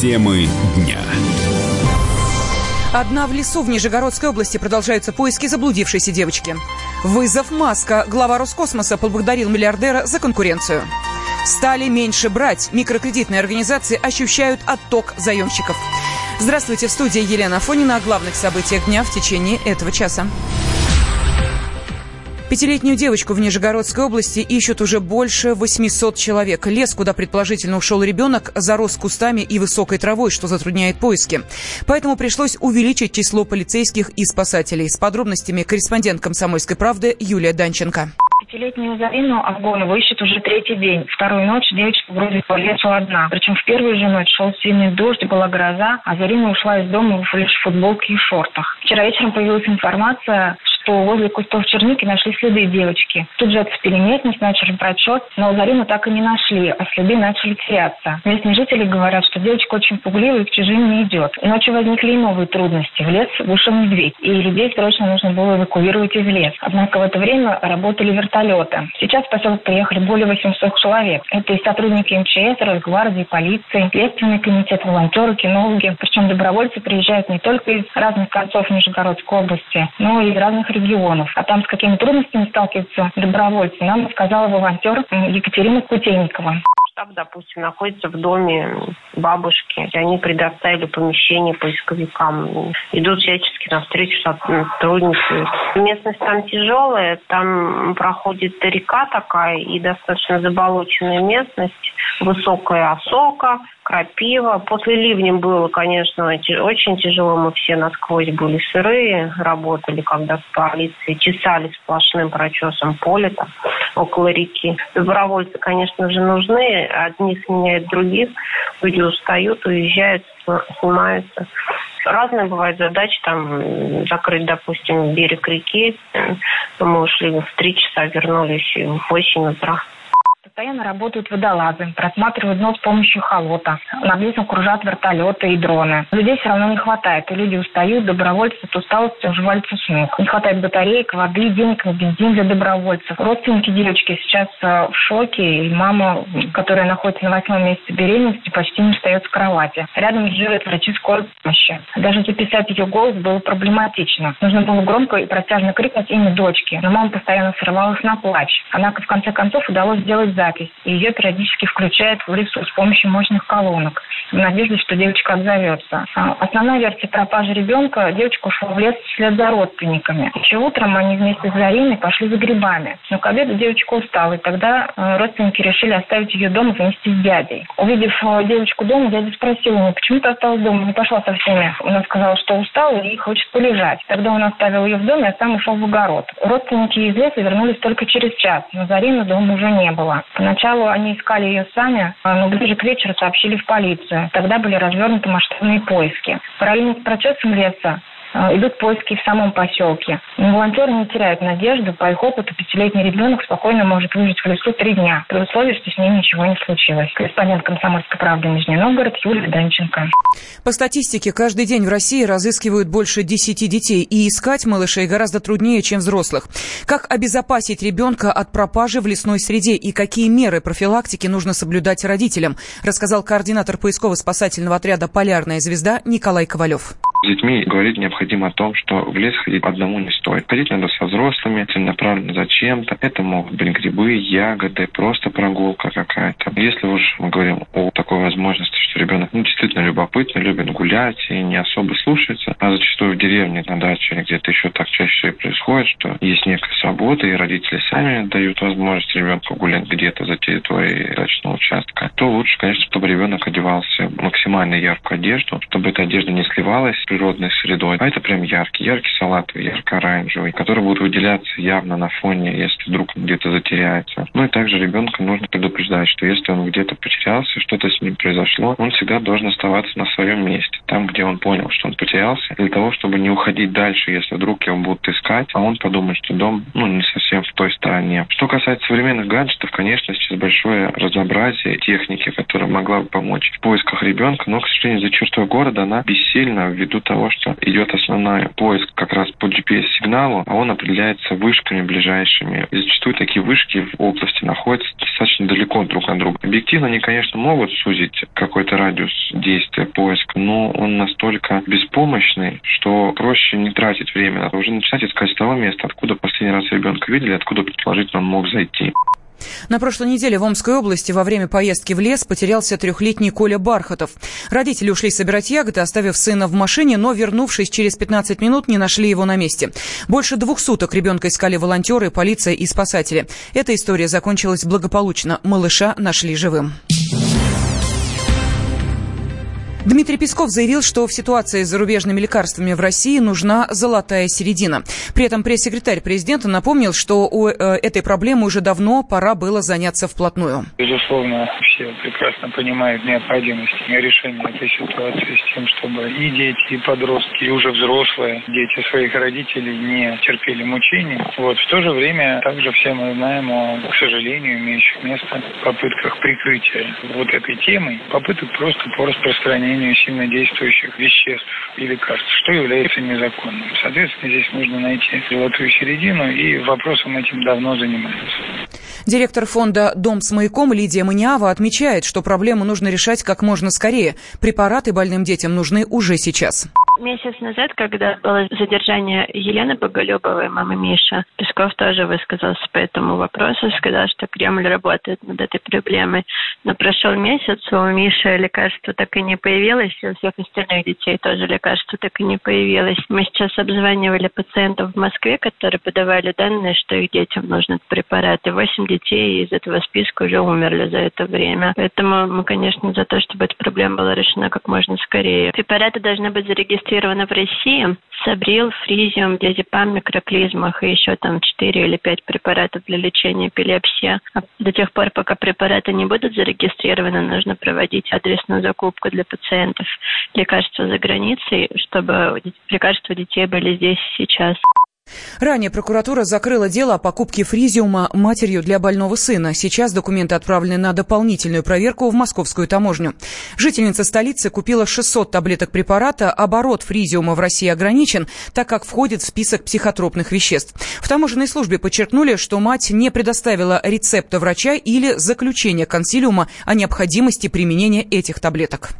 Темы дня. Одна в лесу в Нижегородской области продолжаются поиски заблудившейся девочки. Вызов Маска. Глава Роскосмоса поблагодарил миллиардера за конкуренцию. Стали меньше брать. Микрокредитные организации ощущают отток заемщиков. Здравствуйте, в студии Елена Афонина о главных событиях дня в течение этого часа. Пятилетнюю девочку в Нижегородской области ищут уже больше 800 человек. Лес, куда предположительно ушел ребенок, зарос кустами и высокой травой, что затрудняет поиски. Поэтому пришлось увеличить число полицейских и спасателей. С подробностями корреспондент «Комсомольской правды» Юлия Данченко. Пятилетнюю Зарину Авгонову ищет уже третий день. Вторую ночь девочка бродит по лесу одна. Причем в первую же ночь шел сильный дождь, была гроза, а Зарина ушла из дома лишь в футболке и шортах. Вчера вечером появилась информация, что возле кустов черники нашли следы девочки. Тут же отцепили местность, начали прочет, но Зарину так и не нашли, а следы начали теряться. Местные жители говорят, что девочка очень пугливая и к чужим не идет. Ночью возникли и новые трудности. В лес вышел медведь, и людей срочно нужно было эвакуировать из леса. Однако в это время работали вертолеты. Сейчас в поселок приехали более 800 человек. Это и сотрудники МЧС, Росгвардии, полиции, Следственный комитет, волонтеры, кинологи. Причем добровольцы приезжают не только из разных концов Нижегородской области, но и из разных регионов. А там с какими трудностями сталкиваются добровольцы, нам рассказала волонтер Екатерина Кутейникова штаб, допустим, находится в доме бабушки, и они предоставили помещение поисковикам. Идут всячески навстречу сотрудничают. Местность там тяжелая, там проходит река такая и достаточно заболоченная местность, высокая осока, крапива. После ливня было, конечно, очень тяжело. Мы все насквозь были сырые, работали, когда с полицией чесали сплошным прочесом поле там, около реки. Добровольцы, конечно же, нужны. Одни сменяют других. Люди устают, уезжают, снимаются. Разные бывают задачи, там, закрыть, допустим, берег реки. Мы ушли в три часа, вернулись в восемь утра. Постоянно работают водолазы, просматривают дно с помощью холота. Над лесом кружат вертолеты и дроны. Людей все равно не хватает, и люди устают, добровольцы от усталости уже валятся с ног. Не хватает батареек, воды, денег на бензин для добровольцев. Родственники девочки сейчас э, в шоке, и мама, которая находится на восьмом месяце беременности, почти не встает с кровати. Рядом живет врачи скорой помощи. Даже записать ее голос было проблематично. Нужно было громко и протяжно крикнуть имя дочки, но мама постоянно срывалась на плач. Однако, в конце концов, удалось сделать запись запись, и ее периодически включают в лесу с помощью мощных колонок, в надежде, что девочка отзовется. А, основная версия пропажи ребенка – девочка ушла в лес вслед за родственниками. Еще утром они вместе с Зариной пошли за грибами. Но к обеду девочка устала, и тогда э, родственники решили оставить ее дома вместе с дядей. Увидев э, девочку дома, дядя спросил ее, почему ты осталась дома, не пошла со всеми. Она сказала, что устала и хочет полежать. Тогда он оставил ее в доме, а сам ушел в огород. Родственники из леса вернулись только через час, но Зарины дома уже не было. Поначалу они искали ее сами, а, но ближе к вечеру сообщили в полицию. Тогда были развернуты масштабные поиски. Параллельно с процессом леса идут поиски в самом поселке. Но волонтеры не теряют надежду. По их опыту, пятилетний ребенок спокойно может выжить в лесу три дня, при условии, что с ним ничего не случилось. Корреспондент «Комсомольской правды» Нижний Новгород Юлия Данченко. По статистике, каждый день в России разыскивают больше десяти детей, и искать малышей гораздо труднее, чем взрослых. Как обезопасить ребенка от пропажи в лесной среде и какие меры профилактики нужно соблюдать родителям, рассказал координатор поисково-спасательного отряда «Полярная звезда» Николай Ковалев. С детьми говорить необходимо о том, что в лес ходить одному не стоит. Ходить надо со взрослыми, целенаправленно зачем-то. Это могут быть грибы, ягоды, просто прогулка какая-то. Если уж мы говорим о такой возможности, что ребенок ну, действительно любопытный, любит гулять и не особо слушается, а зачастую в деревне, на даче или где-то еще так чаще всего происходит, что есть некая свобода, и родители сами дают возможность ребенку гулять где-то за территорией дачного участка, то лучше, конечно, чтобы ребенок одевался максимально яркую одежду, чтобы эта одежда не сливалась природной средой. А это прям яркий, яркий салатовый, ярко-оранжевый, который будет выделяться явно на фоне, если вдруг где-то затеряется. Ну и также ребенка нужно предупреждать, что если он где-то потерялся, что-то с ним произошло, он всегда должен оставаться на своем месте, там, где он понял, что он потерялся, для того, чтобы не уходить дальше, если вдруг его будут искать, а он подумает, что дом ну, не совсем в той стороне. Что касается современных гаджетов, конечно, сейчас большое разнообразие техники, которая могла бы помочь в поисках ребенка, но, к сожалению, за чертой города она бессильна ввиду того, что идет основной поиск как раз по GPS-сигналу, а он определяется вышками ближайшими. И зачастую такие вышки в области находятся достаточно далеко друг от друга. Объективно они, конечно, могут сузить какой-то радиус действия поиска, но он настолько беспомощный, что проще не тратить время, а уже начинать искать с того места, откуда последний раз ребенка видели, откуда предположительно он мог зайти. На прошлой неделе в Омской области во время поездки в лес потерялся трехлетний Коля Бархатов. Родители ушли собирать ягоды, оставив сына в машине, но, вернувшись через 15 минут, не нашли его на месте. Больше двух суток ребенка искали волонтеры, полиция и спасатели. Эта история закончилась благополучно. Малыша нашли живым. Дмитрий Песков заявил, что в ситуации с зарубежными лекарствами в России нужна золотая середина. При этом пресс-секретарь президента напомнил, что у э, этой проблемы уже давно пора было заняться вплотную. Безусловно, все прекрасно понимают необходимость решения этой ситуации с тем, чтобы и дети, и подростки, и уже взрослые дети своих родителей не терпели мучений. Вот. В то же время также все мы знаем о, к сожалению, имеющих место попытках прикрытия вот этой темы, попыток просто по распространению применению сильнодействующих веществ и лекарств, что является незаконным. Соответственно, здесь нужно найти золотую середину, и вопросом этим давно занимаются. Директор фонда «Дом с маяком» Лидия Маниава отмечает, что проблему нужно решать как можно скорее. Препараты больным детям нужны уже сейчас. Месяц назад, когда было задержание Елены Боголюбовой, мамы Миша, Песков тоже высказался по этому вопросу, сказал, что Кремль работает над этой проблемой. Но прошел месяц, у Миши лекарства так и не появилось, и у всех остальных детей тоже лекарства так и не появилось. Мы сейчас обзванивали пациентов в Москве, которые подавали данные, что их детям нужны препараты. Восемь детей из этого списка уже умерли за это время. Поэтому мы, конечно, за то, чтобы эта проблема была решена как можно скорее. Препараты должны быть зарегистрированы зарегистрировано в России. Сабрил, фризиум, диазепам, микроклизмах и еще там 4 или 5 препаратов для лечения эпилепсии. А до тех пор, пока препараты не будут зарегистрированы, нужно проводить адресную закупку для пациентов лекарства за границей, чтобы лекарства детей были здесь сейчас. Ранее прокуратура закрыла дело о покупке фризиума матерью для больного сына. Сейчас документы отправлены на дополнительную проверку в московскую таможню. Жительница столицы купила 600 таблеток препарата. Оборот фризиума в России ограничен, так как входит в список психотропных веществ. В таможенной службе подчеркнули, что мать не предоставила рецепта врача или заключения консилиума о необходимости применения этих таблеток.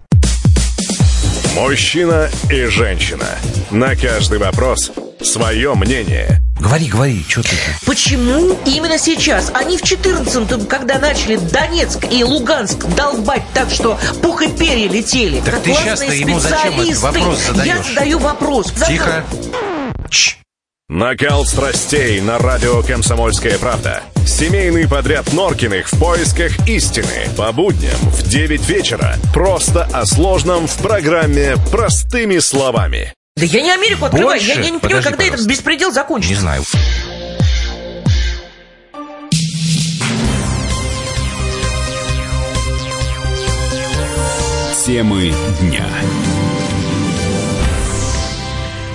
Мужчина и женщина. На каждый вопрос свое мнение. Говори, говори, что ты? Почему именно сейчас? Они в 14-м, когда начали Донецк и Луганск долбать так, что пух и перья летели. Так ты сейчас-то ему зачем этот вопрос задаешь? Я задаю вопрос. Тихо. Чш. Накал страстей на радио «Комсомольская правда». Семейный подряд Норкиных в поисках истины. По будням в 9 вечера. Просто о сложном в программе «Простыми словами». Да я не Америку открываю. Я, я не понимаю, когда пожалуйста. этот беспредел закончится. Не знаю. Темы дня.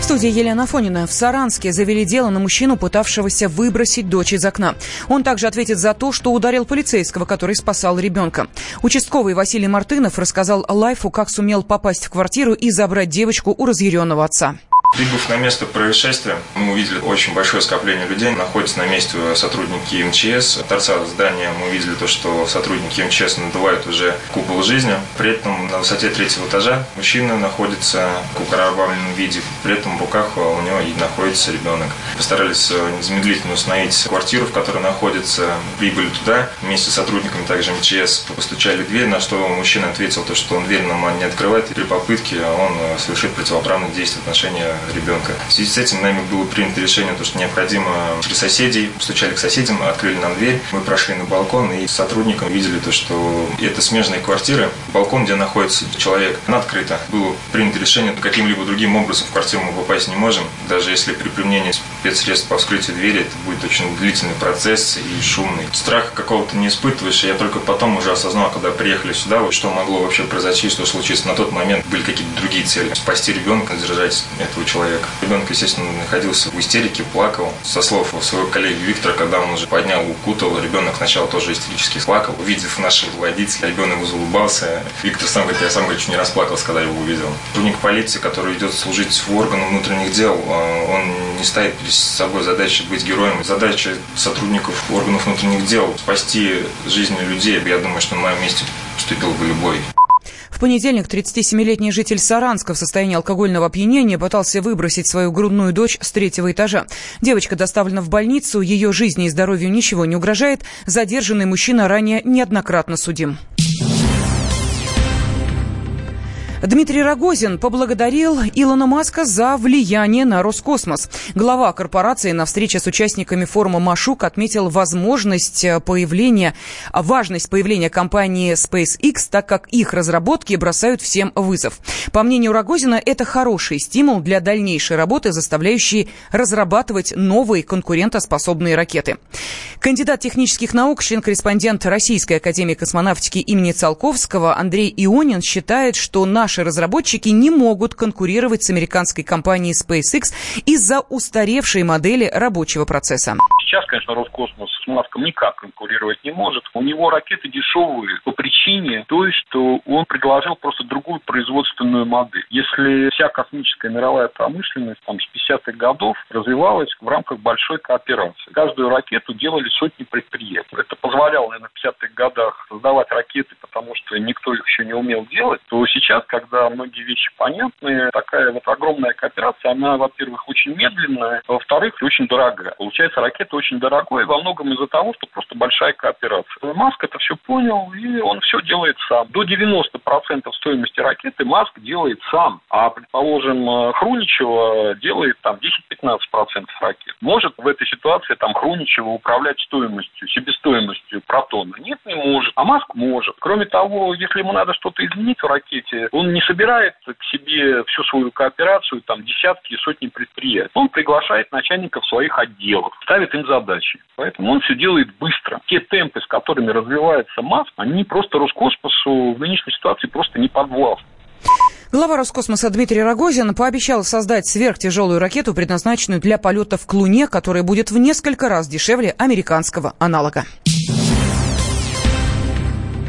В студии Елена Фонина. В Саранске завели дело на мужчину, пытавшегося выбросить дочь из окна. Он также ответит за то, что ударил полицейского, который спасал ребенка. Участковый Василий Мартынов рассказал Лайфу, как сумел попасть в квартиру и забрать девочку у разъяренного отца. Прибыв на место происшествия, мы увидели очень большое скопление людей. Находятся на месте сотрудники МЧС. В торца здания мы увидели то, что сотрудники МЧС надувают уже купол жизни. При этом на высоте третьего этажа мужчина находится в окровавленном виде. При этом в руках у него и находится ребенок. Постарались незамедлительно установить квартиру, в которой находится. Прибыли туда вместе с сотрудниками также МЧС. Постучали в дверь, на что мужчина ответил, то, что он дверь нам не открывает. И при попытке он совершит противоправное действие в отношении ребенка. В связи с этим нами было принято решение, то, что необходимо через соседей, стучали к соседям, открыли нам дверь, мы прошли на балкон и с сотрудником видели то, что это смежные квартиры. Балкон, где находится человек, она открыта. Было принято решение, каким-либо другим образом в квартиру мы попасть не можем. Даже если при применении спецсредств по вскрытию двери, это будет очень длительный процесс и шумный. Страха какого-то не испытываешь. Я только потом уже осознал, когда приехали сюда, вот, что могло вообще произойти, что случится. На тот момент были какие-то другие цели. Спасти ребенка, задержать этого человека человек. Ребенок, естественно, находился в истерике, плакал. Со слов своего коллеги Виктора, когда он уже поднял, укутал, ребенок сначала тоже истерически плакал. Увидев нашего водителя, ребенок улыбался. Виктор сам говорит, я сам, говорит, не расплакался, когда его увидел. Сотрудник полиции, который идет служить в органы внутренних дел, э, он не ставит перед собой задачи быть героем. Задача сотрудников органов внутренних дел спасти жизни людей. Я думаю, что на моем месте поступил бы любой. Понедельник 37-летний житель Саранска в состоянии алкогольного опьянения пытался выбросить свою грудную дочь с третьего этажа. Девочка доставлена в больницу, ее жизни и здоровью ничего не угрожает. Задержанный мужчина ранее неоднократно судим. Дмитрий Рогозин поблагодарил Илона Маска за влияние на Роскосмос. Глава корпорации на встрече с участниками форума «Машук» отметил возможность появления, важность появления компании SpaceX, так как их разработки бросают всем вызов. По мнению Рогозина, это хороший стимул для дальнейшей работы, заставляющий разрабатывать новые конкурентоспособные ракеты. Кандидат технических наук, член-корреспондент Российской академии космонавтики имени Циолковского Андрей Ионин считает, что наш наши разработчики не могут конкурировать с американской компанией SpaceX из-за устаревшей модели рабочего процесса. Сейчас, конечно, Роскосмос с Маском никак конкурировать не может. У него ракеты дешевые по причине той, что он предложил просто другую производственную модель. Если вся космическая мировая промышленность там, с 50-х годов развивалась в рамках большой кооперации. Каждую ракету делали сотни предприятий. Это позволяло, наверное, в 50-х годах создавать ракеты, потому что никто их еще не умел делать, то сейчас, когда многие вещи понятны, такая вот огромная кооперация, она, во-первых, очень медленная, а во-вторых, очень дорогая. Получается, ракета очень дорогой во многом из-за того, что просто большая кооперация. Маск это все понял, и он все делает сам. До 90% стоимости ракеты Маск делает сам, а, предположим, Хруничева делает там 10-15% ракет. Может в этой ситуации там Хруничева управлять стоимостью, себестоимостью протона? Нет, не может. А Маск может. Кроме того, если ему надо что-то изменить в ракете, он не собирает к себе всю свою кооперацию, там, десятки и сотни предприятий. Он приглашает начальников своих отделов, ставит им задачи. Поэтому он все делает быстро. Те темпы, с которыми развивается МАФ, они просто Роскосмосу в нынешней ситуации просто не подвластны. Глава Роскосмоса Дмитрий Рогозин пообещал создать сверхтяжелую ракету, предназначенную для полетов к Луне, которая будет в несколько раз дешевле американского аналога.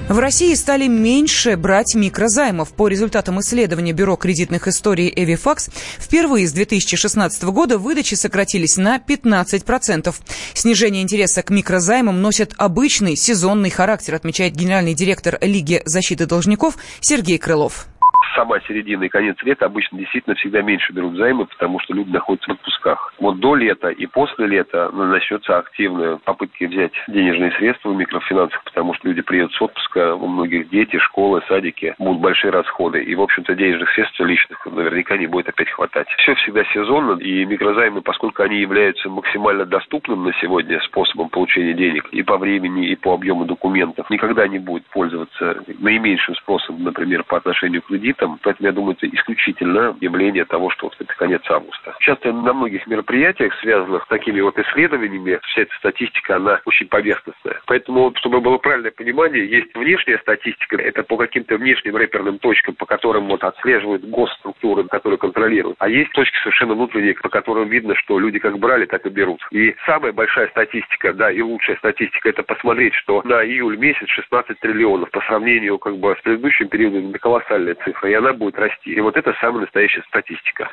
В России стали меньше брать микрозаймов. По результатам исследования Бюро кредитных историй «Эвифакс», впервые с 2016 года выдачи сократились на 15%. Снижение интереса к микрозаймам носит обычный сезонный характер, отмечает генеральный директор Лиги защиты должников Сергей Крылов сама середина и конец лета обычно действительно всегда меньше берут займы, потому что люди находятся в отпусках. Вот до лета и после лета начнется активная попытка взять денежные средства в микрофинансах, потому что люди приедут с отпуска, у многих дети, школы, садики, будут большие расходы. И, в общем-то, денежных средств личных наверняка не будет опять хватать. Все всегда сезонно, и микрозаймы, поскольку они являются максимально доступным на сегодня способом получения денег и по времени, и по объему документов, никогда не будет пользоваться наименьшим способом, например, по отношению к кредитам, летом, поэтому я думаю, это исключительно явление того, что вот это конец августа. Часто на многих мероприятиях, связанных с такими вот исследованиями, вся эта статистика, она очень поверхностная. Поэтому, чтобы было правильное понимание, есть внешняя статистика, это по каким-то внешним рэперным точкам, по которым вот отслеживают госструктуры, которые контролируют. А есть точки совершенно внутренние, по которым видно, что люди как брали, так и берут. И самая большая статистика, да, и лучшая статистика, это посмотреть, что на июль месяц 16 триллионов по сравнению как бы с предыдущим периодом, это колоссальная цифра и она будет расти. И вот это самая настоящая статистика.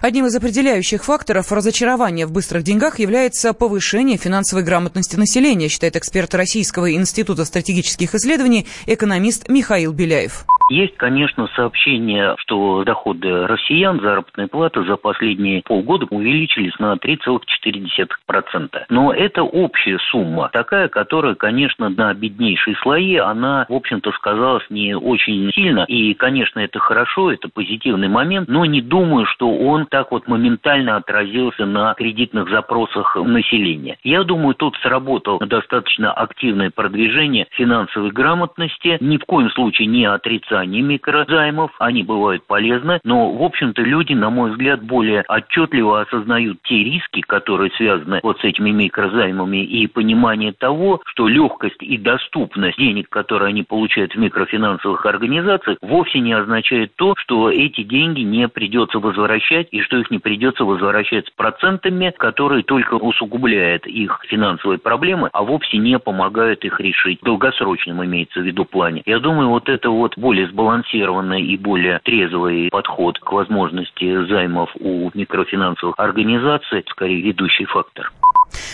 Одним из определяющих факторов разочарования в быстрых деньгах является повышение финансовой грамотности населения, считает эксперт Российского института стратегических исследований, экономист Михаил Беляев. Есть, конечно, сообщение, что доходы россиян, заработная плата за последние полгода увеличились на 3,4%. Но это общая сумма, такая, которая, конечно, на беднейшие слои, она, в общем-то, сказалась не очень сильно. И, конечно, это хорошо, это позитивный момент, но не думаю, что он так вот моментально отразился на кредитных запросах населения. Я думаю, тут сработал достаточно активное продвижение финансовой грамотности, ни в коем случае не отрицание содержание микрозаймов, они бывают полезны, но, в общем-то, люди, на мой взгляд, более отчетливо осознают те риски, которые связаны вот с этими микрозаймами, и понимание того, что легкость и доступность денег, которые они получают в микрофинансовых организациях, вовсе не означает то, что эти деньги не придется возвращать и что их не придется возвращать с процентами, которые только усугубляют их финансовые проблемы, а вовсе не помогают их решить в долгосрочном имеется в виду плане. Я думаю, вот это вот более сбалансированный и более трезвый подход к возможности займов у микрофинансовых организаций, скорее ведущий фактор.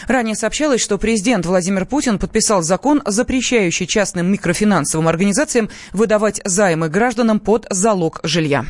Ранее сообщалось, что президент Владимир Путин подписал закон, запрещающий частным микрофинансовым организациям выдавать займы гражданам под залог жилья.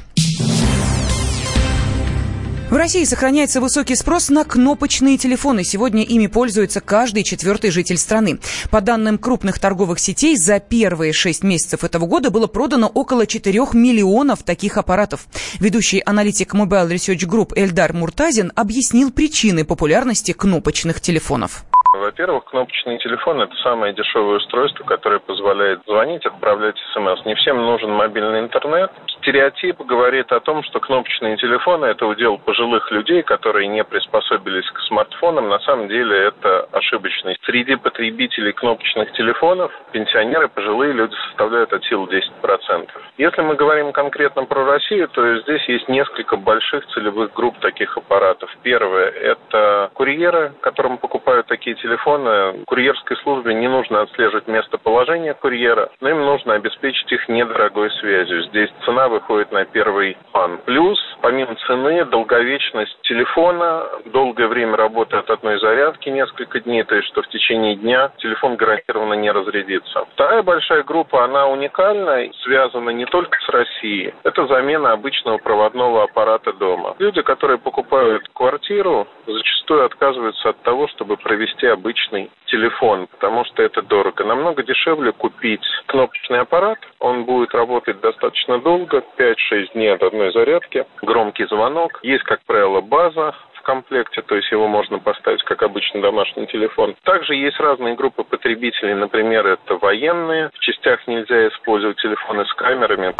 В России сохраняется высокий спрос на кнопочные телефоны. Сегодня ими пользуется каждый четвертый житель страны. По данным крупных торговых сетей, за первые шесть месяцев этого года было продано около 4 миллионов таких аппаратов. Ведущий аналитик Mobile Research Group Эльдар Муртазин объяснил причины популярности кнопочных телефонов. Во-первых, кнопочный телефон – это самое дешевое устройство, которое позволяет звонить, отправлять смс. Не всем нужен мобильный интернет. Стереотип говорит о том, что кнопочные телефоны – это удел пожилых людей, которые не приспособились к смартфонам. На самом деле это ошибочность. Среди потребителей кнопочных телефонов пенсионеры, пожилые люди составляют от силы 10%. Если мы говорим конкретно про Россию, то здесь есть несколько больших целевых групп таких аппаратов. Первое – это курьеры, которым покупают такие телефоны курьерской службе не нужно отслеживать местоположение курьера, но им нужно обеспечить их недорогой связью. Здесь цена выходит на первый план. Плюс, помимо цены, долговечность телефона, долгое время работы от одной зарядки, несколько дней, то есть что в течение дня телефон гарантированно не разрядится. Вторая большая группа, она уникальна, связана не только с Россией. Это замена обычного проводного аппарата дома. Люди, которые покупают квартиру, зачастую отказываются от того, чтобы провести обычный телефон, потому что это дорого. Намного дешевле купить кнопочный аппарат. Он будет работать достаточно долго, 5-6 дней от одной зарядки. Громкий звонок. Есть, как правило, база в комплекте, то есть его можно поставить как обычный домашний телефон. Также есть разные группы потребителей, например, это военные. В частях нельзя использовать телефоны с камерами.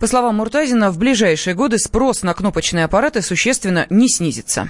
По словам Муртазина, в ближайшие годы спрос на кнопочные аппараты существенно не снизится.